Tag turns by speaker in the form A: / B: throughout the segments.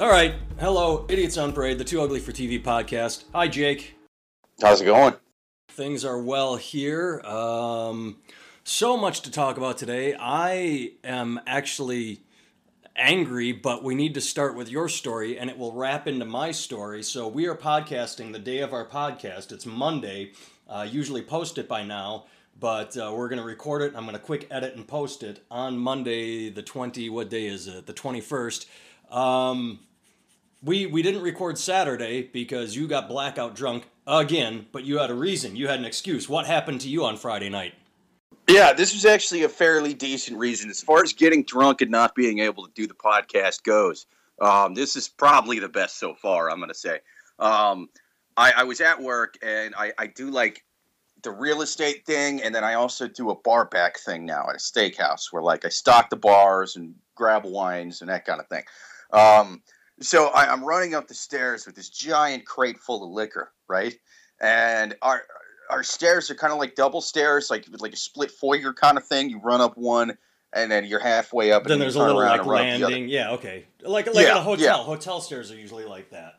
A: All right. Hello, Idiots on Parade, the Too Ugly for TV podcast. Hi, Jake.
B: How's it going?
A: Things are well here. Um, so much to talk about today. I am actually angry, but we need to start with your story, and it will wrap into my story. So we are podcasting the day of our podcast. It's Monday. Uh, usually post it by now, but uh, we're going to record it. I'm going to quick edit and post it on Monday, the 20. What day is it? The 21st. Um, we we didn't record Saturday because you got blackout drunk again, but you had a reason. You had an excuse. What happened to you on Friday night?
B: Yeah, this was actually a fairly decent reason as far as getting drunk and not being able to do the podcast goes. Um, this is probably the best so far. I'm going to say. Um, I, I, was at work and I, I do like the real estate thing, and then I also do a bar back thing now at a steakhouse where like I stock the bars and grab wines and that kind of thing. Um, so I, am running up the stairs with this giant crate full of liquor, right? And our our stairs are kind of like double stairs, like like a split foyer kind of thing. You run up one, and then you're halfway up. And
A: then there's a little like landing. Yeah, okay. Like like yeah, a hotel. Yeah. Hotel stairs are usually like that.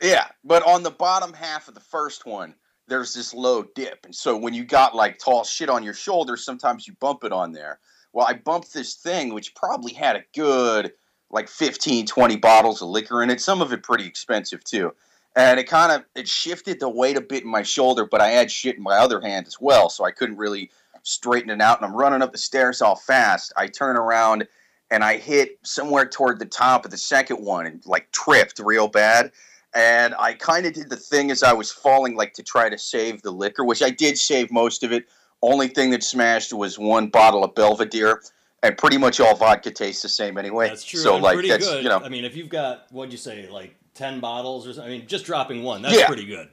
B: Yeah, but on the bottom half of the first one, there's this low dip, and so when you got like tall shit on your shoulders, sometimes you bump it on there. Well, I bumped this thing, which probably had a good like 15, 20 bottles of liquor in it. Some of it pretty expensive too. And it kind of it shifted the weight a bit in my shoulder, but I had shit in my other hand as well, so I couldn't really straighten it out. And I'm running up the stairs all fast. I turn around and I hit somewhere toward the top of the second one and like tripped real bad. And I kind of did the thing as I was falling, like to try to save the liquor, which I did save most of it. Only thing that smashed was one bottle of Belvedere and pretty much all vodka tastes the same anyway.
A: That's true. So and like that's good. you know. I mean, if you've got what'd you say, like ten bottles or something, I mean, just dropping one, that's yeah. pretty good.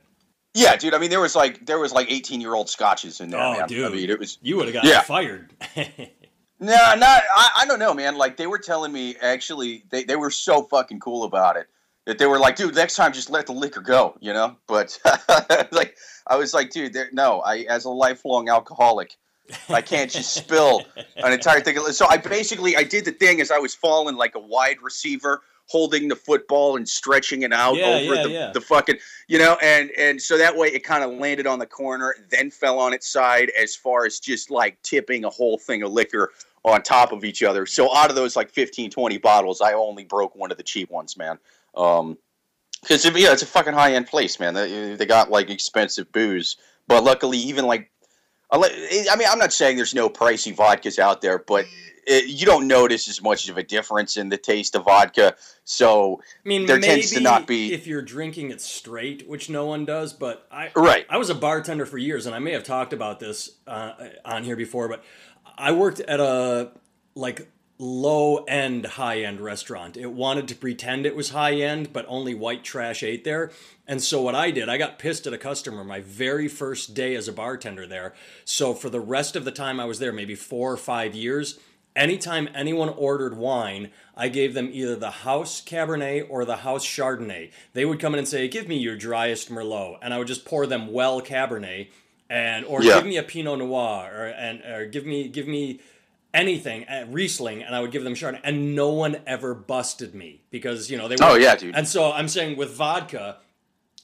B: Yeah, dude. I mean, there was like there was like eighteen year old scotches in there. Oh, man. dude. I mean, it was
A: you would have gotten yeah. fired.
B: no, nah, not. I, I don't know, man. Like they were telling me, actually, they they were so fucking cool about it that they were like, dude, next time just let the liquor go, you know. But like, I was like, dude, no. I as a lifelong alcoholic. I can't just spill an entire thing. So I basically I did the thing as I was falling like a wide receiver holding the football and stretching it out yeah, over yeah, the, yeah. the fucking you know and and so that way it kind of landed on the corner then fell on its side as far as just like tipping a whole thing of liquor on top of each other so out of those like 15 20 bottles i only broke one of the cheap ones man um because yeah it's a fucking high-end place man they, they got like expensive booze but luckily even like I mean, I'm not saying there's no pricey vodkas out there, but it, you don't notice as much of a difference in the taste of vodka. So
A: I mean, there tends to not be if you're drinking it straight, which no one does. But I
B: right,
A: I was a bartender for years, and I may have talked about this uh, on here before, but I worked at a like low end, high end restaurant. It wanted to pretend it was high end, but only white trash ate there. And so what I did, I got pissed at a customer my very first day as a bartender there. So for the rest of the time I was there, maybe four or five years, anytime anyone ordered wine, I gave them either the house Cabernet or the house Chardonnay. They would come in and say, "Give me your driest Merlot," and I would just pour them well Cabernet, and or yeah. give me a Pinot Noir, or and or give me give me anything at Riesling and I would give them Chardonnay and no one ever busted me because you know they oh,
B: were, Oh yeah, dude.
A: And so I'm saying with vodka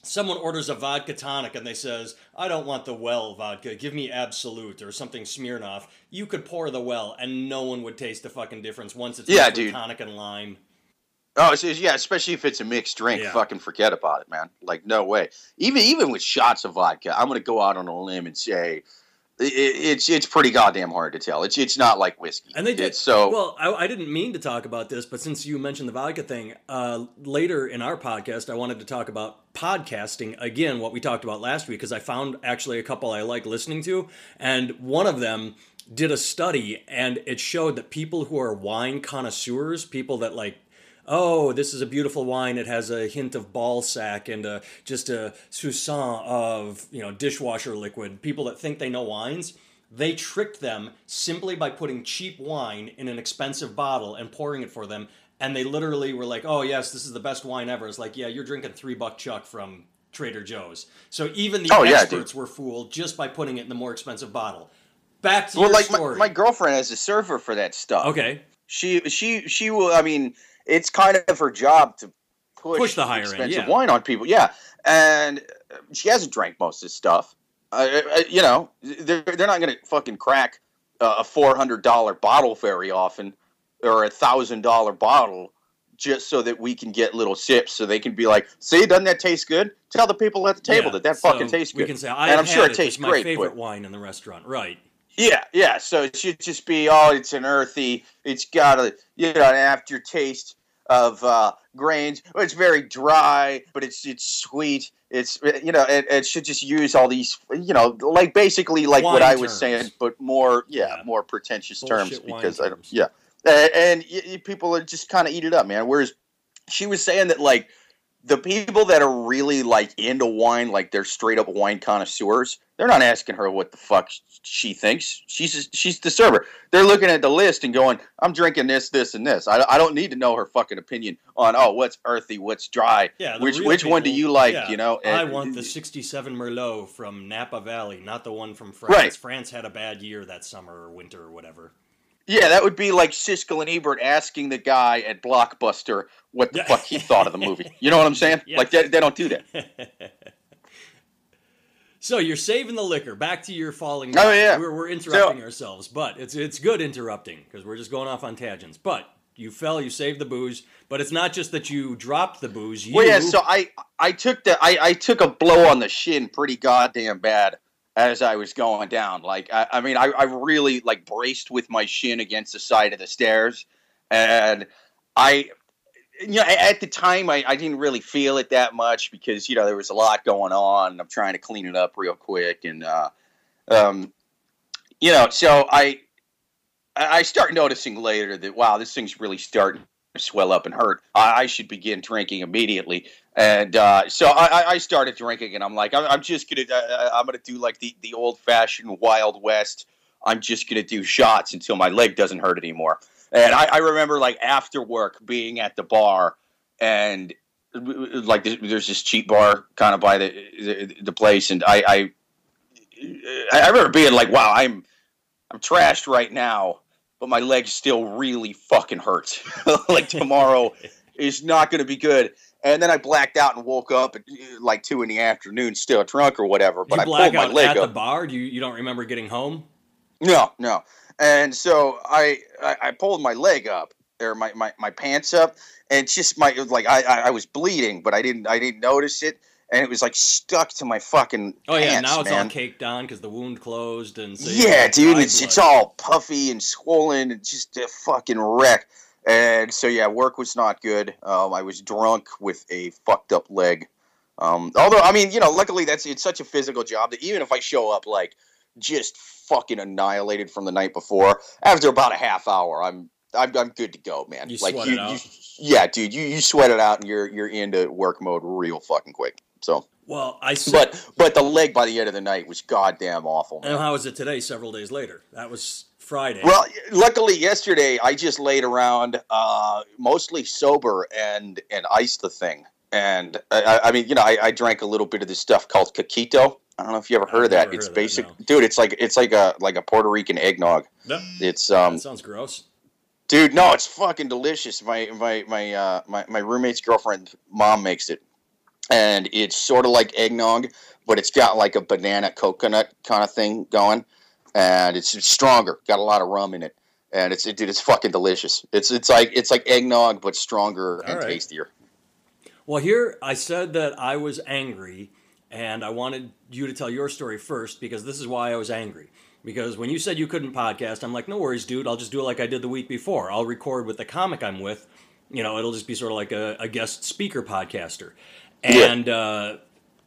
A: someone orders a vodka tonic and they says I don't want the well vodka give me Absolut or something Smirnoff you could pour the well and no one would taste the fucking difference once it's
B: yeah, dude.
A: tonic and lime
B: Oh, so, yeah, especially if it's a mixed drink. Yeah. Fucking forget about it, man. Like, no way. Even even with shots of vodka, I'm gonna go out on a limb and say it's it's pretty goddamn hard to tell. It's it's not like whiskey.
A: And they
B: did
A: it's so. Well, I, I, didn't mean to talk about this, but since you mentioned the vodka thing, uh, later in our podcast, I wanted to talk about podcasting again. What we talked about last week, because I found actually a couple I like listening to, and one of them did a study, and it showed that people who are wine connoisseurs, people that like oh, this is a beautiful wine. It has a hint of Balzac and a, just a soupçon of you know dishwasher liquid. People that think they know wines, they tricked them simply by putting cheap wine in an expensive bottle and pouring it for them. And they literally were like, "Oh yes, this is the best wine ever." It's like, yeah, you're drinking three buck chuck from Trader Joe's. So even the oh, experts yeah, were fooled just by putting it in the more expensive bottle. Back to well, like
B: my, my, girlfriend has a server for that stuff.
A: Okay.
B: She she she will. I mean, it's kind of her job to push,
A: Push the higher end,
B: expensive
A: yeah.
B: wine on people. Yeah, and uh, she hasn't drank most of this stuff. Uh, uh, you know, they're they're not going to fucking crack uh, a four hundred dollar bottle very often, or a thousand dollar bottle. Just so that we can get little sips, so they can be like, "See, doesn't that taste good?" Tell the people at the table
A: Yeah,
B: that that
A: so
B: fucking tastes good.
A: We can say,
B: and I'm sure it
A: It's
B: tastes
A: my
B: great.
A: favorite
B: But
A: wine in the restaurant. Right.
B: Yeah, yeah. So it should just be, oh, it's an earthy. It's got a you know an aftertaste of uh, grains. It's very dry, but it's it's sweet. It's you know it, it should just use all these you know like basically like what
A: Wine
B: I was
A: terms.
B: saying, but more yeah,
A: Yeah.
B: more pretentious
A: Bullshit
B: terms because I don't
A: terms.
B: yeah, and, and people are just kind of eat it up, man. Whereas she was saying that like the people that are really like into wine, like they're straight up wine connoisseurs, they're not asking her what the fuck she thinks. She's she's the server. They're looking at the list and going, "I'm drinking this, this, and this." I, I don't need to know her fucking opinion on oh what's earthy, what's dry,
A: Yeah.
B: which which one do you like?
A: yeah,
B: You know,
A: I want the 67 Merlot from Napa Valley, not the one from France.
B: Right.
A: France had a bad year that summer or winter or whatever.
B: Yeah, that would be like Siskel and Ebert asking the guy at Blockbuster what the fuck he thought of the movie. You know what I'm saying?
A: Yeah.
B: Like they, they don't do that.
A: so you're saving the liquor. Back to your falling.
B: Oh, yeah.
A: We're, we're interrupting ourselves, but it's it's good interrupting because we're just going off on tangents. But you fell, you saved the booze, but it's not just that you dropped the booze. You,
B: Well, yeah. So I I took the I, I took a blow on the shin pretty goddamn bad as I was going down. Like I, I mean I, I really like braced with my shin against the side of the stairs, and I. You know, at the time, I, I didn't really feel it that much because you know there was a lot going on. I'm trying to clean it up real quick, and uh, um, you know, so I I start noticing later that wow, this thing's really starting to swell up and hurt. I should begin drinking immediately. And uh, so I, I- I started drinking, and I'm like, I'm, I'm just gonna, uh, I'm gonna do like the, the old fashioned Wild West. I'm just gonna do shots until my leg doesn't hurt anymore. And I, I remember like after work being at the bar, and like there's- this cheap bar kind of by the the, the place, and I, I I remember being like, wow, I'm I'm trashed right now, but my leg still really fucking hurts. like tomorrow is not going to be good. And then I blacked out and woke up at like two in the afternoon, still drunk or whatever. But I pulled my leg
A: at
B: up.
A: the bar. Do you you don't remember getting home?
B: No, no. And so I, I I pulled my leg up or my, my, my pants up, and just my like I, I I was bleeding, but I didn't I didn't notice it, and it was like stuck to my fucking
A: Oh yeah,
B: pants,
A: now it's
B: man.
A: all caked on because the wound closed and so
B: yeah, dude, it's it's all puffy and swollen and just a fucking wreck. And so yeah, work was not good. Um, I was drunk with a fucked up leg. Um, although I mean, you know, luckily that's it's such a physical job that even if I show up like just fucking annihilated from the night before, after about a half hour, I'm I'm, I'm good to go, man.
A: You
B: like
A: sweat
B: you,
A: it out.
B: you, yeah, dude, you, you sweat it out and you're you're into work mode real fucking quick. So,
A: Well, I said.
B: but but the leg by the end of the night was goddamn awful. Man.
A: and how was it today? Several days later. That was Friday.
B: Well, luckily yesterday I just laid around, uh, mostly sober and and iced the thing. And I, I- I mean, you know, I, I drank a little bit of this stuff called coquito. I don't know if you ever heard
A: I've
B: of that. It's
A: of that,
B: basic,
A: no.
B: dude. It's like it's like a like a Puerto Rican eggnog.
A: No,
B: It's um,
A: that sounds gross.
B: dude, no, it's fucking delicious. My my my uh my, my roommate's girlfriend mom makes it, and it's sort of like eggnog, but it's got like a banana coconut kind of thing going, and it's stronger. Got a lot of rum in it, and it's it, dude, it's fucking delicious. It's it's like it's like eggnog but stronger and
A: All right.
B: tastier.
A: Well, here I said that I was angry, and I wanted you to tell your story first because this is why I was angry. Because when you said you couldn't podcast, I'm like, no worries, dude. I'll just do it like I did the week before. I'll record with the comic I'm with. You know, it'll just be sort of like a, a guest speaker podcaster.
B: Yeah.
A: And uh,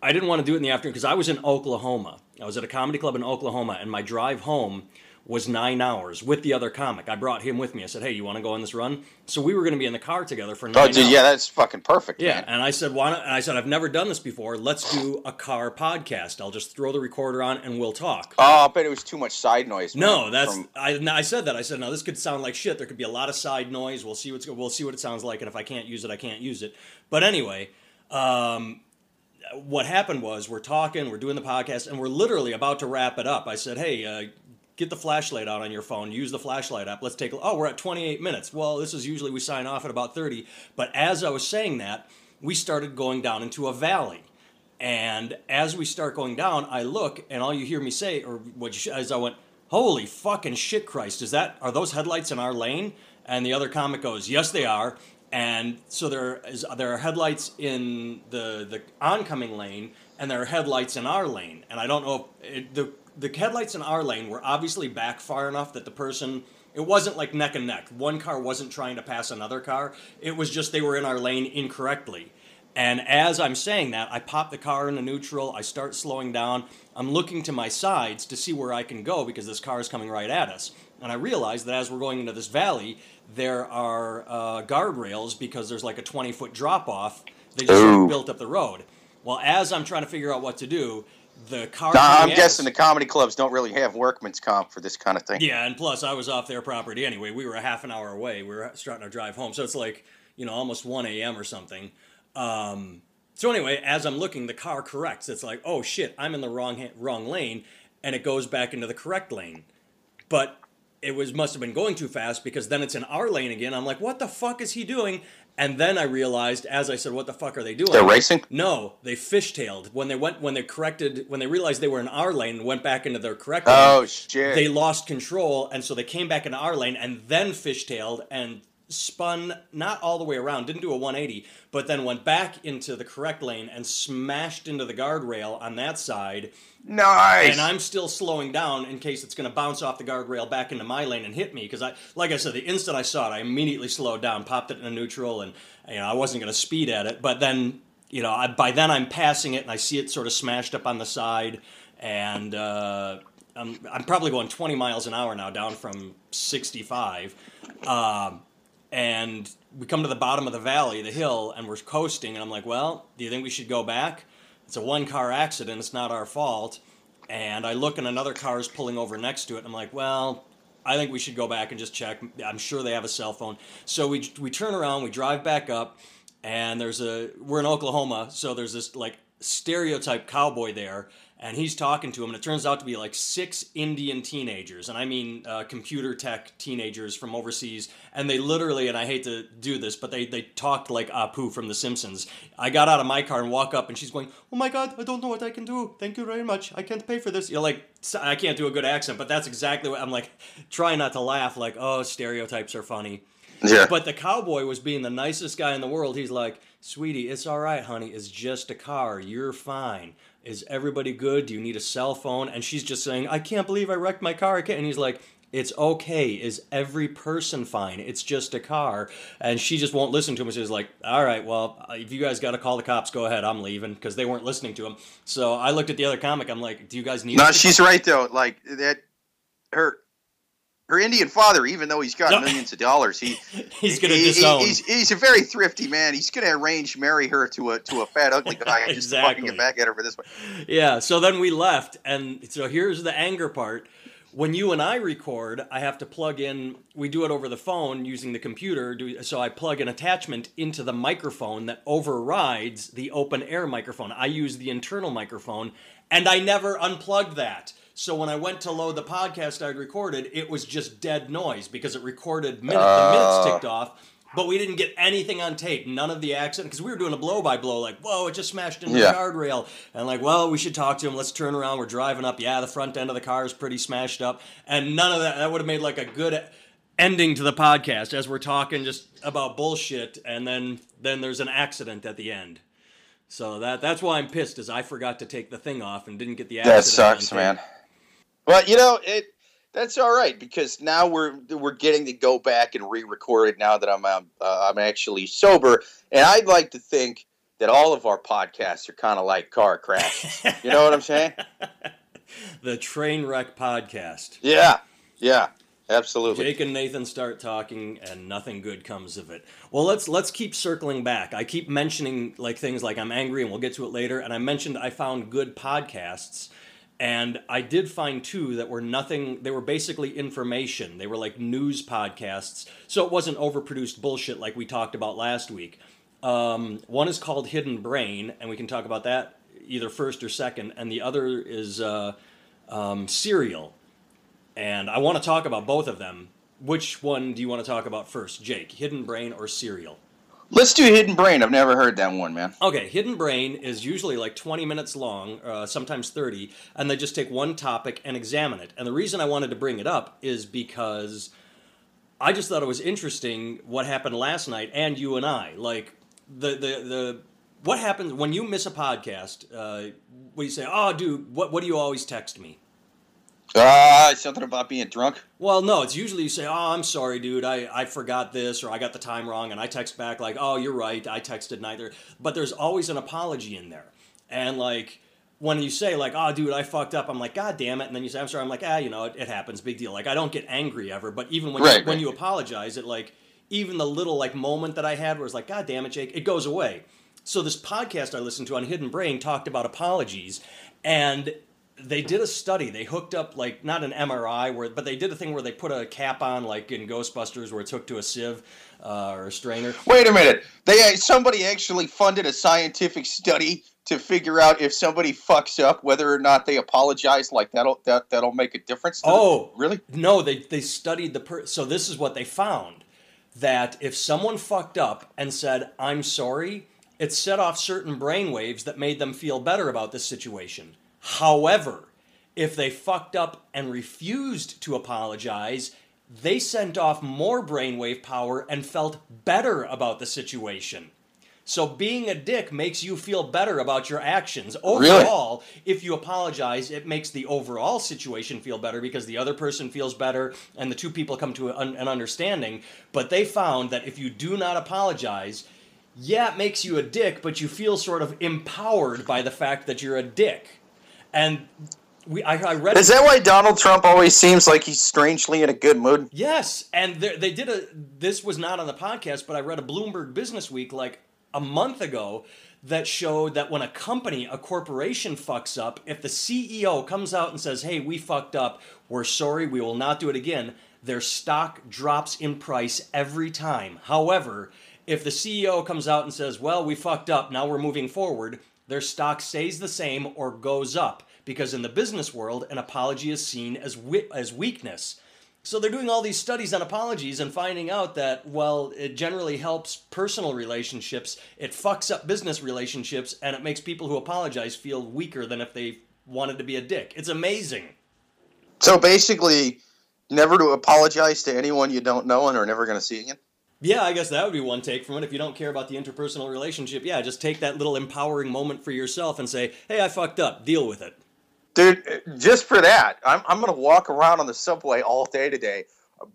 A: I didn't want to do it in the afternoon because I was in Oklahoma. I was at a comedy club in Oklahoma, and my drive home was nine hours with the other comic. I brought him with me. I said, hey, you want to go on this run? So we were going to be in the car together for nine
B: Oh, dude,
A: hours.
B: yeah, that's fucking perfect.
A: Yeah,
B: man.
A: and I said, "Why not?" And I said, "I've never done this before. Let's do a car podcast. I'll just throw the recorder on and we'll talk."
B: Oh, I bet it was too much side noise.
A: no,
B: man,
A: that's
B: from-
A: I. I said that. I said, "No, this could sound like shit. There could be a lot of side noise. We'll see what's we'll see what it sounds like, and if I can't use it, I can't use it." But anyway, um, what happened was we're talking, we're doing the podcast, and we're literally about to wrap it up. I said, "Hey." Uh, Get the flashlight out on your phone. Use the flashlight app. Let's take. a Oh, we're at 28 minutes. Well, this is usually we sign off at about 30. But as I was saying that, we started going down into a valley. And as we start going down, I look, and all you hear me say, or what you, as I went, "Holy fucking shit, Christ! Is that are those headlights in our lane?" And the other comic goes, "Yes, they are." And so there is there are headlights in the the oncoming lane, and there are headlights in our lane. And I don't know if it, the the headlights in our lane were obviously back far enough that the person it wasn't like neck and neck. One car wasn't trying to pass another car. It was just they were in our lane incorrectly. And as I'm saying that, I pop the car into neutral. I start slowing down. I'm looking to my sides to see where I can go because this car is coming right at us. And I realize that as we're going into this valley, there are uh, guardrails because there's like a 20 foot drop off. They just sort of built up the road. Well, as I'm trying to figure out what to do, the car.
B: I'm guessing the comedy clubs don't really have workman's comp for this kind of thing.
A: Yeah, and plus I was off their property anyway. We were a half an hour away. We were starting our drive home, so it's like you know almost 1 a.m. or something. Um, so anyway, as I'm looking, the car corrects. It's like, oh shit, I'm in the wrong ha- wrong lane, and it goes back into the correct lane. But it was must have been going too fast because then it's in our lane again. I'm like, what the fuck is he doing? And then I realized, as I said, what the fuck are they doing?
B: They're racing.
A: No, they fishtailed when they went when they corrected when they realized they were in our lane and went back into their correct oh, lane.
B: Oh shit!
A: They lost control, and so they came back into our lane and then fishtailed and spun not all the way around, didn't do a 180, but then went back into the correct lane and smashed into the guardrail on that side.
B: Nice.
A: And I'm still slowing down in case it's going to bounce off the guardrail back into my lane and hit me because I, like I said, the instant I saw it, I immediately slowed down, popped it in a neutral, and you know I wasn't going to speed at it. But then, you know, I, by then I'm passing it and I see it sort of smashed up on the side, and uh, I'm, I'm probably going 20 miles an hour now, down from 65. Um, and we come to the bottom of the valley, the hill, and we're coasting. And I'm like, well, do you think we should go back? It's a one car accident. It's not our fault. And I look and another car is pulling over next to it. And I'm like, well, I think we should go back and just check. I'm sure they have a cell phone. So we, we turn around, we drive back up, and there's a, we're in Oklahoma, so there's this like stereotype cowboy there and he's talking to him, and it turns out to be like six Indian teenagers, and I mean uh, computer tech teenagers from overseas, and they literally, and I hate to do this, but they they talked like Apu from The Simpsons. I got out of my car and walk up, and she's going, "Oh my God, I don't know what I can do. Thank you very much. I can't pay for this." You're like, I can't do a good accent, but that's exactly what I'm like. Trying not to laugh, like, oh, stereotypes are funny.
B: Yeah.
A: But the cowboy was being the nicest guy in the world. He's like, sweetie, it's all right, honey. It's just a car. You're fine. Is everybody good? Do you need a cell phone? And she's just saying, I can't believe I wrecked my car. And he's like, it's okay. Is every person fine? It's just a car. And she just won't listen to him. She's like, all right, well, if you guys got to call the cops, go ahead. I'm leaving because they weren't listening to him. So I looked at the other comic. I'm like, do you guys need?
B: No, she's right though. Like that, her her Indian father, even though he's got millions of dollars, he
A: he's going to disown.
B: He's, he's, a very thrifty man. He's going to arrange marry her to a to a fat ugly guy and just fucking get back at her for this way.
A: Yeah. So then we left, and so here's the anger part. When you and I record, I have to plug in. We do it over the phone using the computer. So I plug an attachment into the microphone that overrides the open air microphone. I use the internal microphone, and I never unplugged that. So when I went to load the podcast I'd recorded, it was just dead noise because it recorded minute uh. the minutes ticked off. But we didn't get anything on tape, none of the accident, because we were doing a blow by blow, like, whoa, it just smashed into yeah. the guardrail. And like, well, we should talk to him. Let's turn around. We're driving up. Yeah, the front end of the car is pretty smashed up. And none of that, that would have made like a good ending to the podcast as we're talking just about bullshit. And then, then there's an accident at the end. So that that's why I'm pissed, is I forgot to take the thing off and didn't get the accident.
B: That sucks, man. Well, you know it. That's all right because now we're we're getting to go back and re-record it now that I'm um, uh, I'm actually sober, and I'd like to think that all of our podcasts are kind of like car crashes. you know what I'm saying?
A: the train wreck podcast.
B: Yeah, yeah, absolutely.
A: Jake and Nathan start talking, and nothing good comes of it. Well, let's let's keep circling back. I keep mentioning like things like I'm angry, and we'll get to it later. And I mentioned I found good podcasts and I did find two that were nothing, they were basically information. They were like news podcasts. So it wasn't overproduced bullshit like we talked about last week. Um, one is called Hidden Brain, and we can talk about that either first or second. And the other is uh, um, Serial. And I want to talk about both of them. Which one do you want to talk about first, Jake? Hidden Brain or Serial?
B: Let's do Hidden Brain. I've never heard that one, man.
A: Okay, Hidden Brain is usually like 20 minutes long, uh, sometimes 30, and they just take one topic and examine it. And the reason I wanted to bring it up is because I just thought it was interesting what happened last night and you and I. Like, the, the, the, what happens when you miss a podcast? Uh, what do you say? Oh, dude, what, what do you always text me?
B: Uh, something about being drunk.
A: Well, no, it's usually you say, "Oh, I'm sorry, dude. I, I forgot this or I got the time wrong." And I text back like, "Oh, you're right. I texted neither." But there's always an apology in there. And like when you say like, "Oh, dude, I fucked up." I'm like, "God damn it." And then you say, "I'm sorry." I'm like, "Ah, you know, it, it happens. Big deal." Like I don't get angry ever, but even when
B: Right,
A: you,
B: right.
A: when you apologize, it like even the little like moment that I had where it's like, "God damn it, Jake," it goes away. So this podcast I listened to on Hidden Brain talked about apologies and they did a study. They hooked up like not an MRI, where but they did a thing where they put a cap on, like in Ghostbusters, where it's hooked to a sieve uh, or a strainer.
B: Wait a minute. They somebody actually funded a scientific study to figure out if somebody fucks up, whether or not they apologize. Like that'll that that'll make a difference. to them?
A: Oh,
B: really?
A: No, they they studied the per. So this is what they found that if someone fucked up and said I'm sorry, it set off certain brain waves that made them feel better about the situation. However, if they fucked up and refused to apologize, they sent off more brainwave power and felt better about the situation. So being a dick makes you feel better about your actions.
B: Really?
A: Overall, if you apologize, it makes the overall situation feel better because the other person feels better and the two people come to an an understanding. But they found that if you do not apologize, yeah, it makes you a dick, but you feel sort of empowered by the fact that you're a dick. And we, I, I read
B: Is that why Donald Trump always seems like he's strangely in a good mood?
A: Yes, and they they did a. This was not on the podcast, but I read a Bloomberg Business Week like a month ago that showed that when a company, a corporation fucks up, if the CEO comes out and says, "Hey, we fucked up. We're sorry. We will not do it again," their stock drops in price every time. However, if the CEO comes out and says, "Well, we fucked up. Now we're moving forward," their stock stays the same or goes up because in the business world, an apology is seen as wi- as weakness. So they're doing all these studies on apologies and finding out that well, it generally helps personal relationships, it fucks up business relationships, and it makes people who apologize feel weaker than if they wanted to be a dick. It's amazing.
B: So basically, never to apologize to anyone you don't know and are never going to see again.
A: Yeah, I guess that would be one take from it. If you don't care about the interpersonal relationship, yeah, just take that little empowering moment for yourself and say, "Hey, I fucked up. Deal with it."
B: Dude, just for that, I'm, I'm going to walk around on the subway all day today,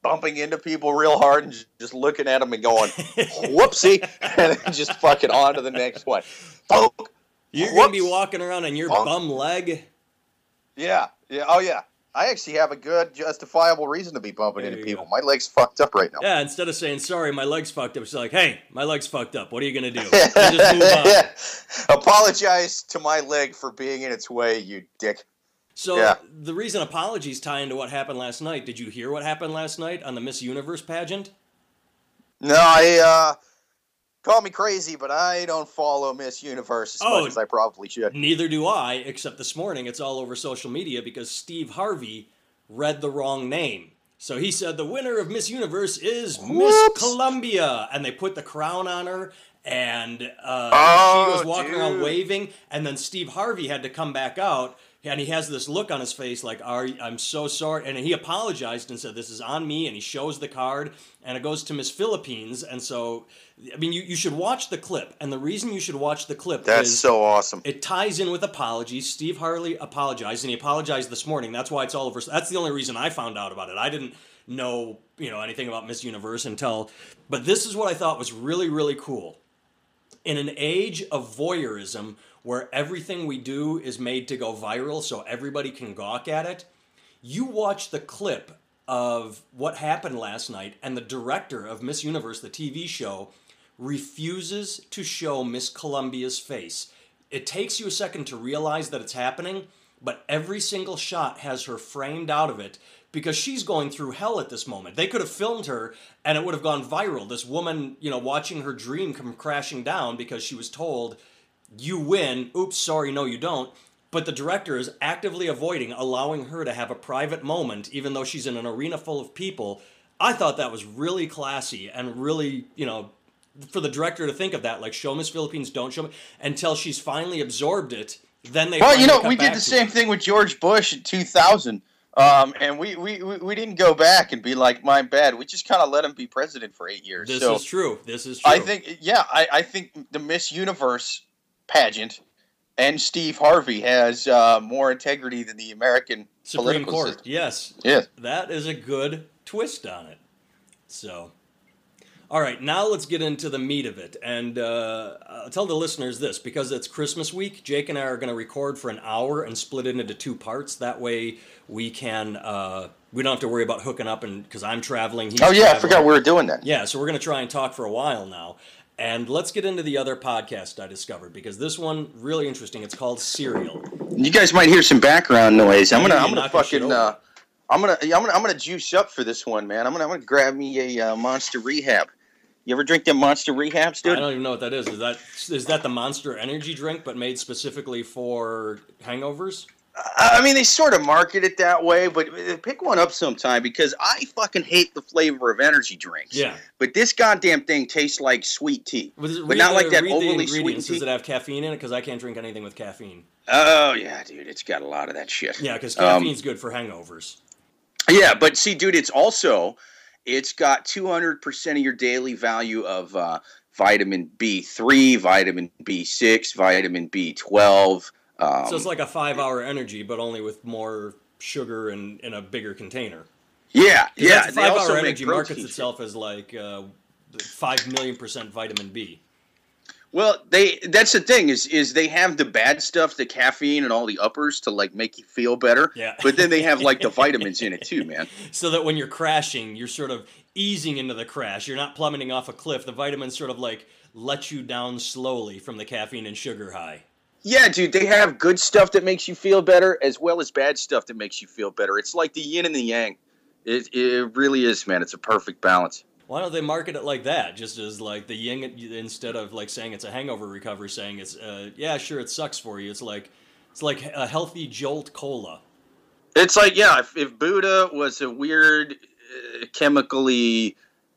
B: bumping into people real hard and just looking at them and going, whoopsie, and then just fucking on to the next one. Poke.
A: You're gonna be walking around on your bum leg.
B: Yeah, yeah, oh yeah. I actually have a good, justifiable reason to be bumping into people.
A: go.
B: My leg's fucked up right now.
A: Yeah, instead of saying sorry, my leg's fucked up, it's like, hey, my leg's fucked up. What are you gonna do? And just move on.
B: Apologize to my leg for being in its way, you dick.
A: So
B: Yeah.
A: the reason apologies tie into what happened last night. Did you hear what happened last night on the Miss Universe pageant?
B: No, I uh call me crazy, but I don't follow Miss Universe as
A: Oh.
B: much as I probably should.
A: Neither do I, except this morning it's all over social media because Steve Harvey read the wrong name. So he said the winner of Miss Universe is Miss
B: Whoops.
A: Colombia, and they put the crown on her, and uh,
B: Oh,
A: she was walking around waving, and then Steve Harvey had to come back out, and he has this look on his face like, "Are I'm so sorry," and he apologized and said, "This is on me," and he shows the card, and it goes to Miss Philippines, and so. I mean, you, you should watch the clip, and the reason you should watch the clip
B: That's so awesome.
A: it ties in with apologies. Steve Harvey apologized, and he apologized this morning. That's why it's all over. That's the only reason I found out about it. I didn't know, you know, anything about Miss Universe until. But this is what I thought was really, really cool. In an age of voyeurism, where everything we do is made to go viral, so everybody can gawk at it, you watch the clip of what happened last night, and the director of Miss Universe, the TV show, refuses to show Miss Colombia's face. It takes you a second to realize that it's happening, but every single shot has her framed out of it because she's going through hell at this moment. They could have filmed her and it would have gone viral. This woman, you know, watching her dream come crashing down because she was told, you win. Oops, sorry, no, you don't. But the director is actively avoiding allowing her to have a private moment, even though she's in an arena full of people. I thought that was really classy and really, you know, for the director to think of that, like show Miss Philippines, don't show me, until she's finally absorbed it. Then they.
B: Well, you know, we did the same
A: it.
B: thing with George Bush in 2000. Um, and we, we, we we didn't go back and be like, my bad. We just kind of let him be president for eight years.
A: This
B: so
A: is true. This is true.
B: I think, yeah, I, I think the Miss Universe pageant and Steve Harvey has uh, more integrity than the American
A: Supreme
B: political
A: Court.
B: system.
A: Yes,
B: Yes.
A: that is a good twist on it. So, all right, now let's get into the meat of it. And uh, I'll tell the listeners this because it's Christmas week, Jake and I are going to record for an hour and split it into two parts. That way we can, uh, we don't have to worry about hooking up and because I'm traveling.
B: Oh, yeah, I forgot we were doing that.
A: Yeah, so we're going to try and talk for a while now. And let's get into the other podcast I discovered because this one really interesting. It's called Serial.
B: You guys might hear some background noise. I'm gonna, I'm gonna fucking, uh, I'm gonna, I'm gonna, I'm gonna juice up for this one, man. I'm gonna, I'm gonna grab me a uh, Monster Rehab. You ever drink them Monster Rehabs, dude?
A: I don't even know what that is. Is that is that the Monster Energy drink, but made specifically for hangovers?
B: I mean, they sort of market it that way, but uh, pick one up sometime because I fucking hate the flavor of energy drinks.
A: Yeah.
B: But this goddamn thing tastes like sweet tea. But
A: read
B: not
A: the-
B: like that overly sweet tea.
A: Does it have caffeine in it? Because I can't drink anything with caffeine.
B: Oh yeah, dude, it's got a lot of that shit.
A: Yeah, because
B: Um,
A: caffeine's good for hangovers.
B: Yeah, but see, dude, it's also it's got 200% of your daily value of uh, vitamin B3, vitamin B6, vitamin B12. Um,
A: so it's like a five-hour energy, but only with more sugar and in a bigger container.
B: yeah, yeah.
A: that's-
B: They
A: five-hour
B: make
A: energy markets itself as like uh, five million percent vitamin B.
B: Well, they that's the thing is is they have the bad stuff, the caffeine and all the uppers to like make you feel better.
A: Yeah.
B: But then they have like the vitamins in it too, man.
A: so that when you're crashing, you're sort of easing into the crash. You're not plummeting off a cliff. The vitamins sort of like let you down slowly from the caffeine and sugar high.
B: Yeah, dude, they have good stuff that makes you feel better as well as bad stuff that makes you feel better. It's like the yin and the yang. It it really is, man. It's a perfect balance.
A: Why don't they market it like that? Just as like the yin instead of like saying it's a hangover recovery, saying it's uh, yeah, sure, it sucks for you. It's like it's like a healthy jolt cola.
B: It's like yeah, if, if Buddha was a weird uh, chemically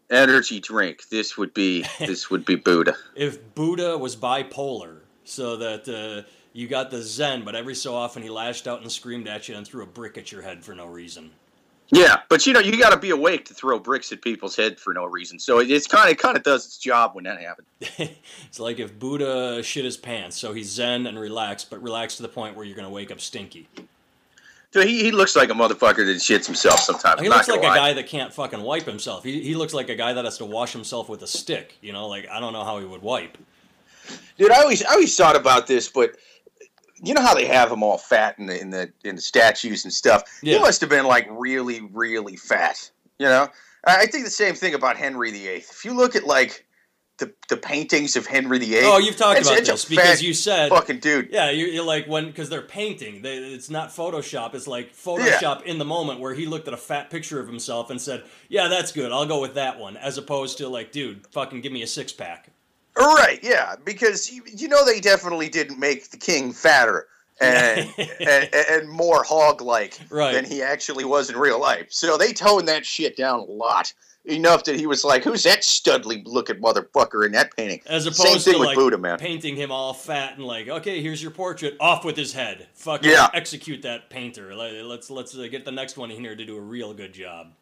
B: energy drink, this would be this would be Buddha.
A: If Buddha was bipolar, so that uh, you got the Zen, but every so often he lashed out and screamed at you and threw a brick at your head for no reason.
B: Yeah, but you know you got to be awake to throw bricks at people's head for no reason. So it- it's kind of kind of does its job when that happens.
A: it's like if Buddha shit his pants, so he's Zen and relaxed, but relaxed to the point where you're gonna wake up stinky.
B: So he, he looks like a motherfucker that shits himself sometimes.
A: He
B: I'm
A: looks like
B: gonna
A: a
B: lie.
A: guy that can't fucking wipe himself. He, he looks like a guy that has to wash himself with a stick. You know, like I don't know how he would wipe.
B: Dude, I always I always thought about this, but you know how they have them all fat in the in the in the statues and stuff.
A: Yeah.
B: He must have been like really really fat. You know, I think the same thing about Henry VIII. If you look at like the the paintings of Henry VIII,
A: Oh, you've talked
B: it's-
A: about
B: it's
A: this because you said
B: fucking dude.
A: Yeah, you're, you're like when because they're painting. They, it's not Photoshop. It's like Photoshop in the moment where he looked at a fat picture of himself and said, "Yeah, that's good. I'll go with that one." As opposed to like, dude, fucking give me a six pack.
B: Right, yeah, because you, you know they definitely didn't make the king fatter and and, and more hog like
A: Right.
B: than he actually was in real life. So they toned that shit down a lot. Enough that he was like, "Who's that studly looking motherfucker in that painting?"
A: As
B: Same
A: opposed
B: thing
A: to
B: with
A: like
B: Buddha, man.
A: painting him all fat and like, okay, here's your portrait. Off with his head. Fucking
B: Yeah.
A: execute that painter. Let- Let's let's uh, get the next one in here to do a real good job.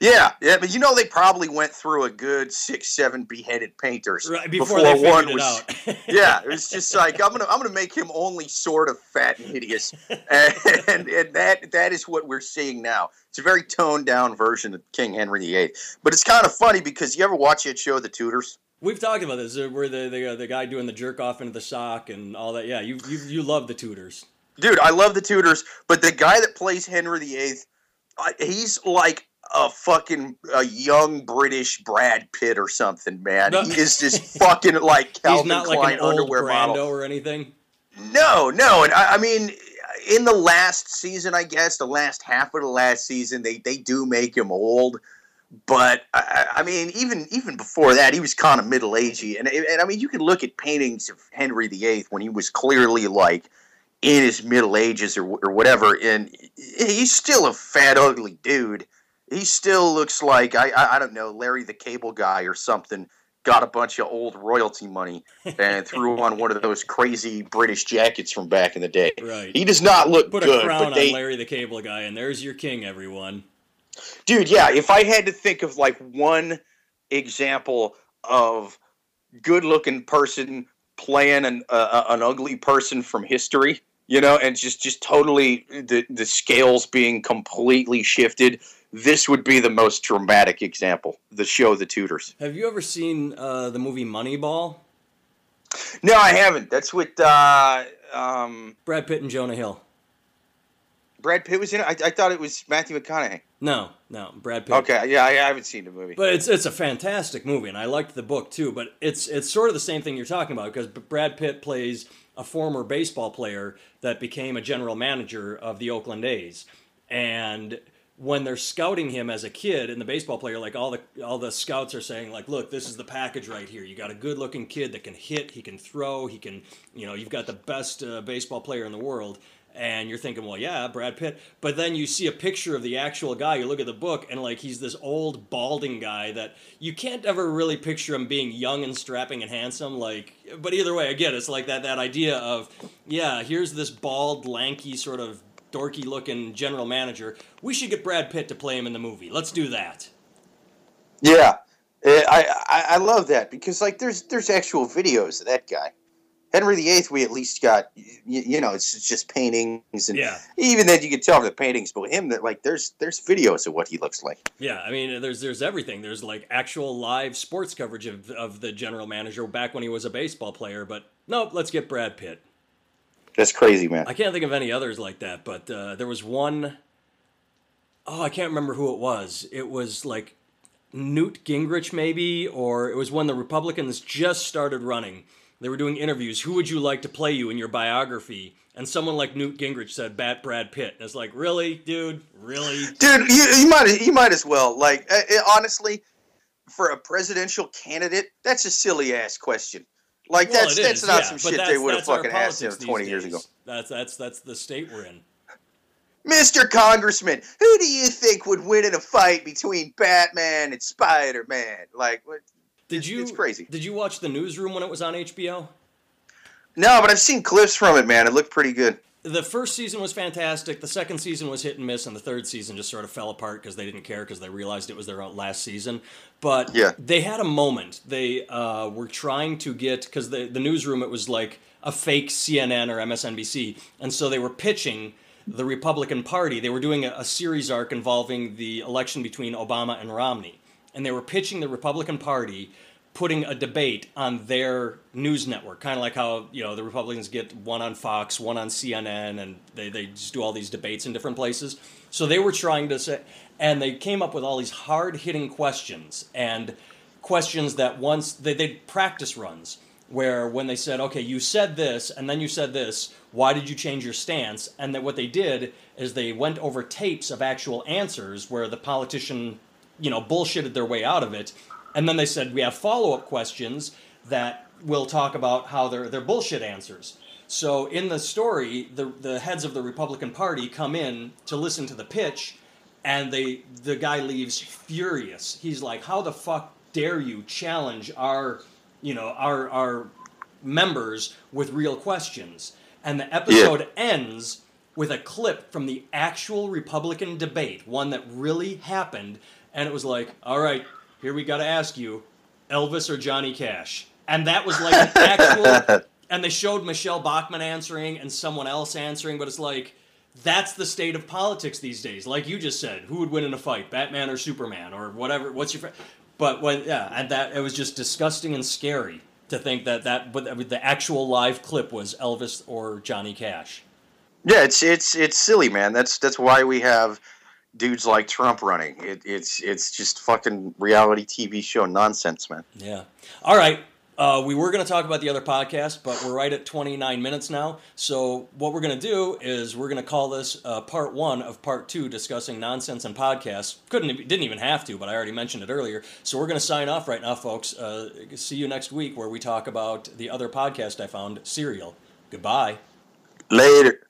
B: Yeah, yeah, but you know they probably went through a good six, seven beheaded painters
A: Right before, they was. it out.
B: yeah, it was just like I'm gonna I'm gonna make him only sort of fat and hideous, and, and and that that is what we're seeing now. It's a very toned down version of King Henry VIII, but it's kind of funny because you ever watch that show, The Tudors?
A: We've talked about this. uh, Where the the, the guy doing the jerk off into the sock and all that. Yeah, you you you love the Tudors.
B: Dude, I love The Tudors, but the guy that plays Henry VIII, he's like a fucking a young British Brad Pitt or something, man.
A: No.
B: He is just fucking like
A: He's
B: Calvin
A: like
B: Klein
A: old
B: underwear model.
A: or anything.
B: No, no, and I, I mean, in the last season, I guess the last half of the last season, they they do make him old. But I, I mean, even even before that, he was kind of middle agey, and and I mean, you can look at paintings of Henry VIII when he was clearly like in his middle ages or or whatever, and he's still a fat, ugly dude. He still looks like I I, I don't know Larry the Cable Guy or something got a bunch of old royalty money and threw on one of those crazy British jackets from back in the day.
A: Right.
B: He does not look
A: Put
B: good.
A: Put a crown
B: but they,
A: on Larry the Cable Guy, and there's your king, everyone.
B: dude, yeah. If I had to think of like one example of good-looking person playing an uh, an ugly person from history, you know, and just just totally the the scales being completely shifted. This would be the most dramatic example. The show, The Tudors.
A: Have you ever seen uh, the movie Moneyball?
B: No, I haven't. That's with uh, um,
A: Brad Pitt and Jonah Hill.
B: Brad Pitt was in it. I, I thought it was Matthew McConaughey.
A: No, no, Brad Pitt.
B: Okay, yeah, I, I haven't seen the movie.
A: But it's it's a fantastic movie, and I liked the book too. But it's it's sort of the same thing you're talking about because Brad Pitt plays a former baseball player that became a general manager of the Oakland A's, and when they're scouting him as a kid and the baseball player like all the all the scouts are saying like look this is the package right here. You got a good looking kid that can hit he can throw he can you know you've got the best uh, baseball player in the world. And you're thinking well yeah brad pitt. But then you see a picture of the actual guy you look at the book and like he's this old balding guy that you can't ever really picture him being young and strapping and handsome like but either way again it's like that that idea of yeah here's this bald lanky sort of dorky looking general manager. We should get Brad Pitt to play him in the movie. Let's do that.
B: Yeah, Eh, I, I I love that because like there's there's actual videos of that guy. Henry VIII, we at least got you, you know it's just paintings and
A: Yeah.
B: even then you can tell from the paintings, but him that like there's there's videos of what he looks like.
A: Yeah, I mean, there's there's everything. There's like actual live sports coverage of of the general manager back when he was a baseball player. But nope, let's get Brad Pitt.
B: That's crazy, man.
A: I can't think of any others like that, but uh, there was one oh I can't remember who it was. It was like Newt Gingrich, maybe, or it was when the Republicans just started running. They were doing interviews. Who would you like to play you in your biography? And someone like Newt Gingrich said, "Bat Brad Pitt." And it's like, really, dude, really?
B: Dude, you, you might you might as well like eh, eh, honestly, for a presidential candidate, that's a silly ass question. Like
A: Well,
B: that's that's
A: is,
B: not
A: yeah,
B: some shit they would have fucking asked him twenty years
A: days.
B: ago.
A: That's that's that's the state we're in.
B: Mr. Congressman, who do you think would win in a fight between Batman and Spider Man? Like, what?
A: Did
B: It's-
A: you?
B: it's crazy.
A: Did you watch the newsroom when it was on HBO?
B: No, but I've seen clips from it, man. It looked pretty good.
A: The first season was fantastic. The second season was hit and miss, and the third season just sort of fell apart because they didn't care because they realized it was their last season. But
B: Yeah.
A: they had a moment. They uh, were trying to get because the the newsroom it was like a fake CNN or MSNBC, and so they were pitching the Republican Party. They were doing a, a series arc involving the election between Obama and Romney, and they were pitching the Republican Party putting a debate on their news network, kind of like how you know the Republicans get one on Fox, one on CNN, and they they just do all these debates in different places. So they were trying to say, and they came up with all these hard hitting questions and questions that once they they practice runs where when they said, okay, you said this and then you said this, why did you change your stance? And that what they did is they went over tapes of actual answers where the politician, you know, bullshitted their way out of it. And then they said, we have follow up questions that will talk about how they're, they're bullshit answers. So in the story, the, the heads of the Republican Party come in to listen to the pitch, and they the guy leaves furious. He's like, "How the fuck dare you challenge our, you know, our our members with real questions?" And the episode ends with a clip from the actual Republican debate, one that really happened, and it was like, "All right, here we got to ask you, Elvis or Johnny Cash?" And that was like an actual and they showed Michelle Bachmann answering and someone else answering, but it's like that's the state of politics these days. Like you just said, who would win in a fight, Batman or Superman or whatever? What's your? Fr- but when yeah, and that it was just disgusting and scary to think that that but the actual live clip was Elvis or Johnny Cash.
B: Yeah, it's it's it's silly, man. That's that's why we have dudes like Trump running. It, it's it's just fucking reality TV show nonsense, man.
A: Yeah. All right. Uh, we were going to talk about the other podcast, but we're right at 29 minutes now. So, what we're going to do is we're going to call this uh, part one of part two, discussing nonsense and podcasts. Couldn't, didn't even have to, but I already mentioned it earlier. So, we're going to sign off right now, folks. Uh, see you next week where we talk about the other podcast I found, Serial. Goodbye.
B: Later.